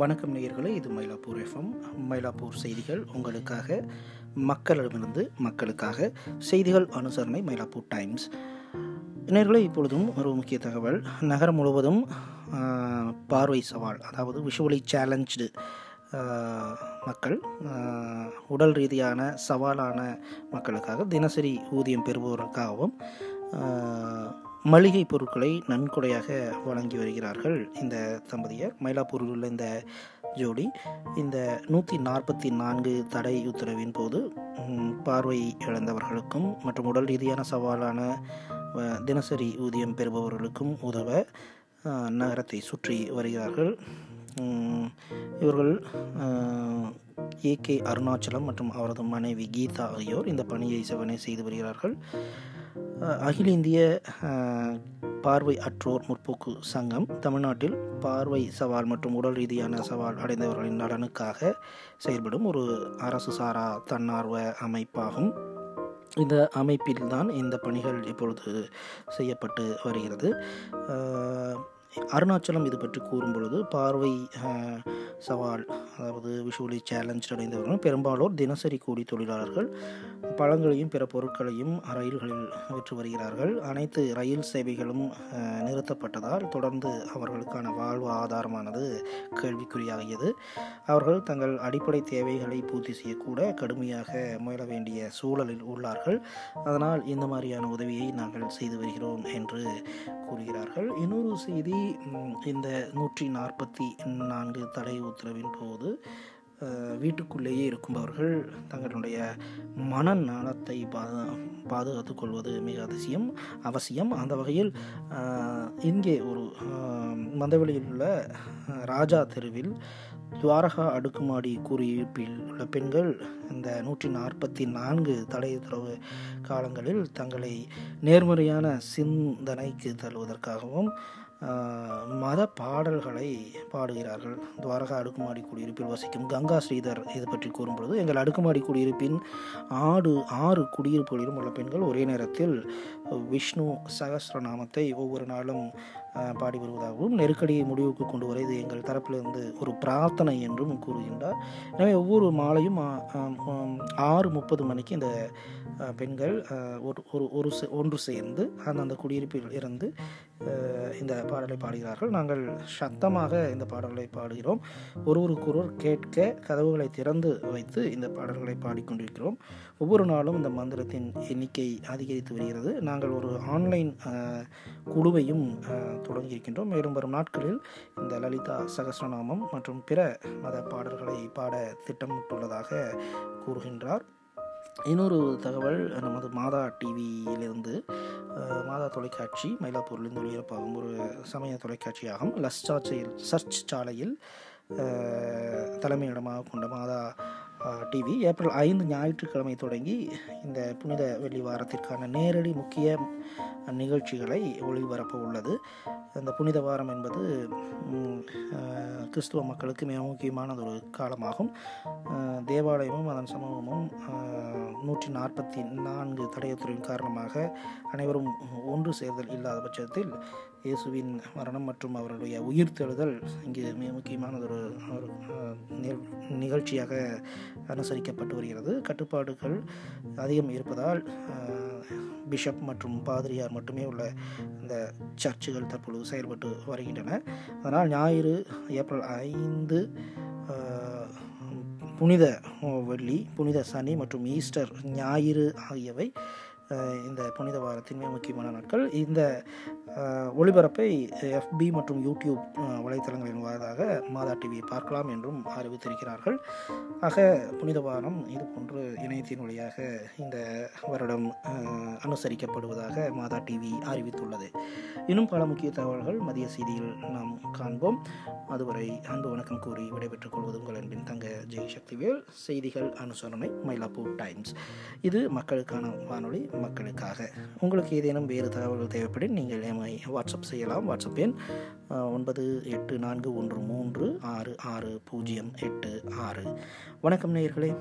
வணக்கம் நேயர்களே இது மயிலாப்பூர் எஃப்எம் மயிலாப்பூர் செய்திகள் உங்களுக்காக மக்களிடமிருந்து மக்களுக்காக. செய்திகள் அனுசரணை மயிலாப்பூர் டைம்ஸ் நேர்களை இப்பொழுதும் ஒரு முக்கிய தகவல். நகரம் முழுவதும் பார்வை சவால் அதாவது விஷுவலி சேலஞ்சு மக்கள் உடல் ரீதியான சவாலான மக்களுக்காக தினசரி ஊதியம் பெறுபவர்களுக்காகவும் மளிகை பொருட்களை நன்கொடையாக வழங்கி வருகிறார்கள் இந்த தம்பதியர். மயிலாப்பூரில் உள்ள இந்த ஜோடி இந்த நூற்றி நாற்பத்தி நான்கு தடை உத்தரவின் போது பார்வை இழந்தவர்களுக்கும் மற்றும் உடல் ரீதியான சவாலான தினசரி ஊதியம் பெறுபவர்களுக்கும் உதவ நகரத்தை சுற்றி வருகிறார்கள். இவர்கள் இவர்கள் ஏகே அருணாச்சலம் மற்றும் அவரது மனைவி கீதா ஆகியோர் இந்த பணியை செவனே செய்து வருகிறார்கள். அகில இந்திய பார்வை அற்றோர் முற்போக்கு சங்கம் தமிழ்நாட்டில் பார்வை சவால் மற்றும் உடல் ரீதியான சவால் அடைந்தவர்களின் நலனுக்காக செயல்படும் ஒரு அரசு சாரா தன்னார்வ அமைப்பாகும். இந்த அமைப்பில்தான் இந்த பணிகள் இப்பொழுது செய்யப்பட்டு வருகிறது. அருணாச்சலம் இது பற்றி கூறும் பொழுது பார்வை சவால் அதாவது விஷுவலி சேலஞ்ச் அடைந்தவர்கள் பெரும்பாலோர் தினசரி கூலி தொழிலாளர்கள் பழங்களையும் பிற பொருட்களையும் ரயில்களில் விற்று வருகிறார்கள். அனைத்து ரயில் சேவைகளும் நிறுத்தப்பட்டதால் தொடர்ந்து அவர்களுக்கான வாழ்வு ஆதாரமானது கேள்விக்குறியாகியது. அவர்கள் தங்கள் அடிப்படை தேவைகளை பூர்த்தி செய்யக்கூட கடுமையாக முயல வேண்டிய சூழலில் உள்ளார்கள். அதனால் இந்த மாதிரியான உதவியை நாங்கள் செய்து வருகிறோம் என்று கூறுகிறார்கள். இன்னொரு செய்தி இந்த நூற்றி நாற்பத்தி நான்கு தடை உத்தரவின் போது வீட்டுக்குள்ளேயே இருக்கும்பவர்கள் தங்களுடைய மன நலத்தை பாது பாதுகாத்து கொள்வது மிக அதிசயம் அவசியம். அந்த வகையில் இங்கே ஒரு மந்தவெளியில் உள்ள ராஜா தெருவில் துவாரகா அடுக்குமாடி குடியிருப்பில் உள்ள பெண்கள் இந்த நூற்றி நாற்பத்தி நான்கு தடை உத்தரவு காலங்களில் தங்களை நேர்மறையான சிந்தனைக்கு தள்ளுவதற்காகவும் மத பாடல்களை பாடுகிறார்கள். துவாரகா அடுக்குமாடி குடியிருப்பில் வசிக்கும் கங்கா ஸ்ரீதர் இது பற்றி கூறும்பொழுது எங்கள் அடுக்குமாடி குடியிருப்பின் ஆடு ஆறு குடியிருப்புகளிலும் உள்ள பெண்கள் ஒரே நேரத்தில் விஷ்ணு சகஸ்ரநாமத்தை ஒவ்வொரு நாளும் பாடி வருவதாகவும் நெருக்கடியை முடிவுக்கு கொண்டு வர இது எங்கள் தரப்பிலிருந்து ஒரு பிரார்த்தனை என்றும் கூறுகின்றார். எனவே ஒவ்வொரு மாலையும் ஆறு முப்பது மணிக்கு இந்த பெண்கள் ஒரு ஒரு ஒரு சே- ஒன்று சேர்ந்து அந்த அந்த குடியிருப்பில் இருந்து இந்த பாடலை பாடுகிறார்கள். நாங்கள் சத்தமாக இந்த பாடல்களை பாடுகிறோம். ஒருவருக்கொருவர் கேட்க கதவுகளை திறந்து வைத்து இந்த பாடல்களை பாடிக்கொண்டிருக்கிறோம். ஒவ்வொரு நாளும் இந்த மந்திரத்தின் எண்ணிக்கை அதிகரித்து வருகிறது. நாங்கள் ஒரு ஆன்லைன் குழுவையும் தொடங்கியிருக்கின்றோம். மேலும் வரும் நாட்களில் இந்த லலிதா சகஸ்ரநாமம் மற்றும் பிற மத பாடல்களை பாட திட்டமிட்டுள்ளதாக கூறுகின்றார். இன்னொரு தகவல் நமது மாதா டிவியிலிருந்து மாதா தொலைக்காட்சி மயிலாப்பூரிலிருந்து ஒளிபரப்பாகும் ஒரு சமய தொலைக்காட்சியாகும். லஸ் சர்ச் சாலையில் தலைமையிடமாக கொண்ட மாதா டிவி. ஏப்ரல் ஐந்து ஞாயிற்றுக்கிழமை தொடங்கி இந்த புனித வெள்ளி வாரத்திற்கான நேரடி முக்கிய நிகழ்ச்சிகளை ஒளிபரப்ப உள்ளது. அந்த புனித வாரம் என்பது கிறிஸ்துவ மக்களுக்கு மிக முக்கியமானது ஒரு காலமாகும். தேவாலயமும் அதன் சமூகமும் நூற்றி நாற்பத்தி நான்கு தடையத்துறையின் காரணமாக அனைவரும் ஒன்று சேர்தல் இல்லாத பட்சத்தில் இயேசுவின் மரணம் மற்றும் அவருடைய உயிர்த்தெழுதல் இங்கு மிக முக்கியமானதொரு ஒரு நிகழ்- நிகழ்ச்சியாக அனுசரிக்கப்பட்டு வருகிறது. கட்டுப்பாடுகள் அதிகம் இருப்பதால் பிஷப் மற்றும் பாதிரியார் மட்டுமே உள்ள இந்த சர்ச்சுகள் தற்பொழுது செயல்பட்டு வருகின்றன. அதனால் ஞாயிறு ஏப்ரல் ஐந்து புனித வெள்ளி புனித சனி மற்றும் ஈஸ்டர் ஞாயிறு ஆகியவை இந்த புனித வாரத்தின் மிக முக்கியமான நாட்கள். இந்த ஒளிபரப்பை எஃபி மற்றும் யூடியூப் வலைத்தளங்களின் வாயிலாக மாதா டிவியை பார்க்கலாம் என்றும் அறிவித்திருக்கிறார்கள் ஆக புனித வாரம் இது போன்று இணையத்தின் வழியாக இந்த வருடம் அனுசரிக்கப்படுவதாக மாதா டிவி அறிவித்துள்ளது. இன்னும் பல முக்கிய தகவல்கள் மதிய செய்தியில் நாம் காண்போம். அதுவரை அன்பு வணக்கம் கூறி விடைபெற்றுக் கொள்வது உங்கள் அன்பின் தங்க ஜெய் சக்திவேல் செய்திகள் அனுசரணை மயிலாப்பூர் டைம்ஸ். இது மக்களுக்கான வானொலி. மக்களுக்காக. உங்களுக்கு ஏதேனும் வேறு தகவல்கள் தேவைப்படும் நீங்கள் எம்ஐ வாட்ஸ்அப் செய்யலாம். வாட்ஸ்அப் எண் ஒன்பது எட்டு நான்கு ஒன்று மூன்று ஆறு ஆறு பூஜ்ஜியம் எட்டு ஆறு. வணக்கம் நேயர்களே.